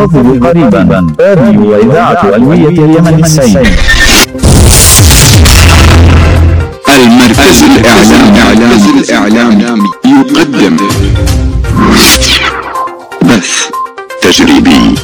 ينتظر قريبا. راديو وإذاعة ألوية اليمن السيد. المركز الإعلام الإعلامي. يقدم. بث تجريبي.